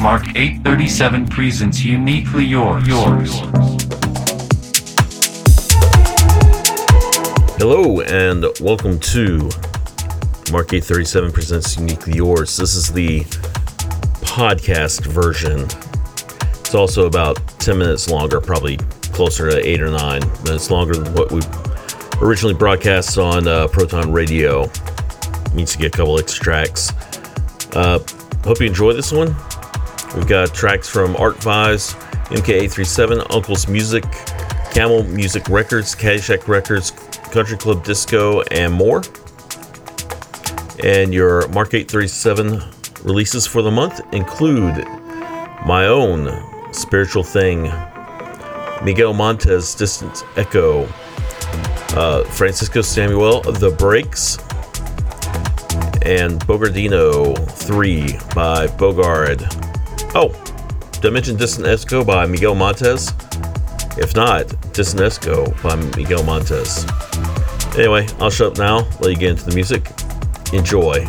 This is Mark 837 presents Uniquely Yours. Yours. Hello and welcome to Mark 837 presents Uniquely Yours. This is the podcast version. It's also about 10 minutes longer, probably closer to 8 or 9 minutes longer than what we originally broadcast on uh, Proton Radio. Needs to get a couple extracts. Uh, hope you enjoy this one. We've got tracks from Art Vise, MK837, Uncle's Music, Camel Music Records, Caddyshack Records, Country Club Disco, and more. And your Mark 837 releases for the month include my own Spiritual Thing, Miguel Montez, Distant Echo, uh, Francisco Samuel, The Breaks, and Bogardino 3 by Bogard. Oh, did I mention by Miguel Montes? If not, Distant Echo by Miguel Montes. Anyway, I'll shut up now, let you get into the music. Enjoy.